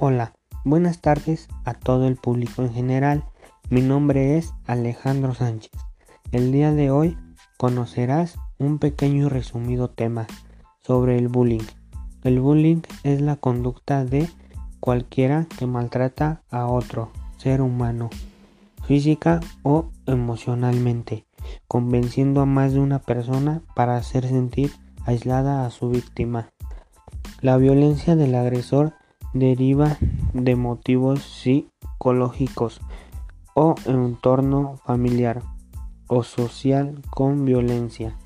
Hola, buenas tardes a todo el público en general. Mi nombre es Alejandro Sánchez. El día de hoy conocerás un pequeño y resumido tema sobre el bullying. El bullying es la conducta de cualquiera que maltrata a otro ser humano, física o emocionalmente, convenciendo a más de una persona para hacer sentir aislada a su víctima. La violencia del agresor deriva de motivos psicológicos o entorno familiar o social con violencia.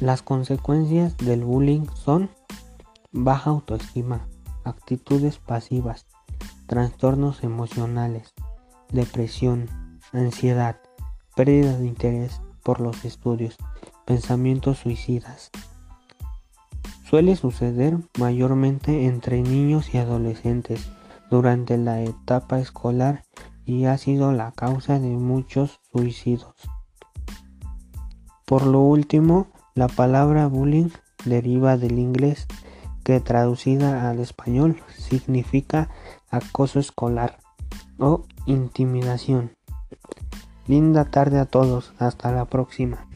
Las consecuencias del bullying son baja autoestima, actitudes pasivas, trastornos emocionales, depresión, ansiedad, pérdida de interés por los estudios, pensamientos suicidas, Suele suceder mayormente entre niños y adolescentes durante la etapa escolar y ha sido la causa de muchos suicidios. Por lo último, la palabra bullying deriva del inglés que traducida al español significa acoso escolar o intimidación. Linda tarde a todos, hasta la próxima.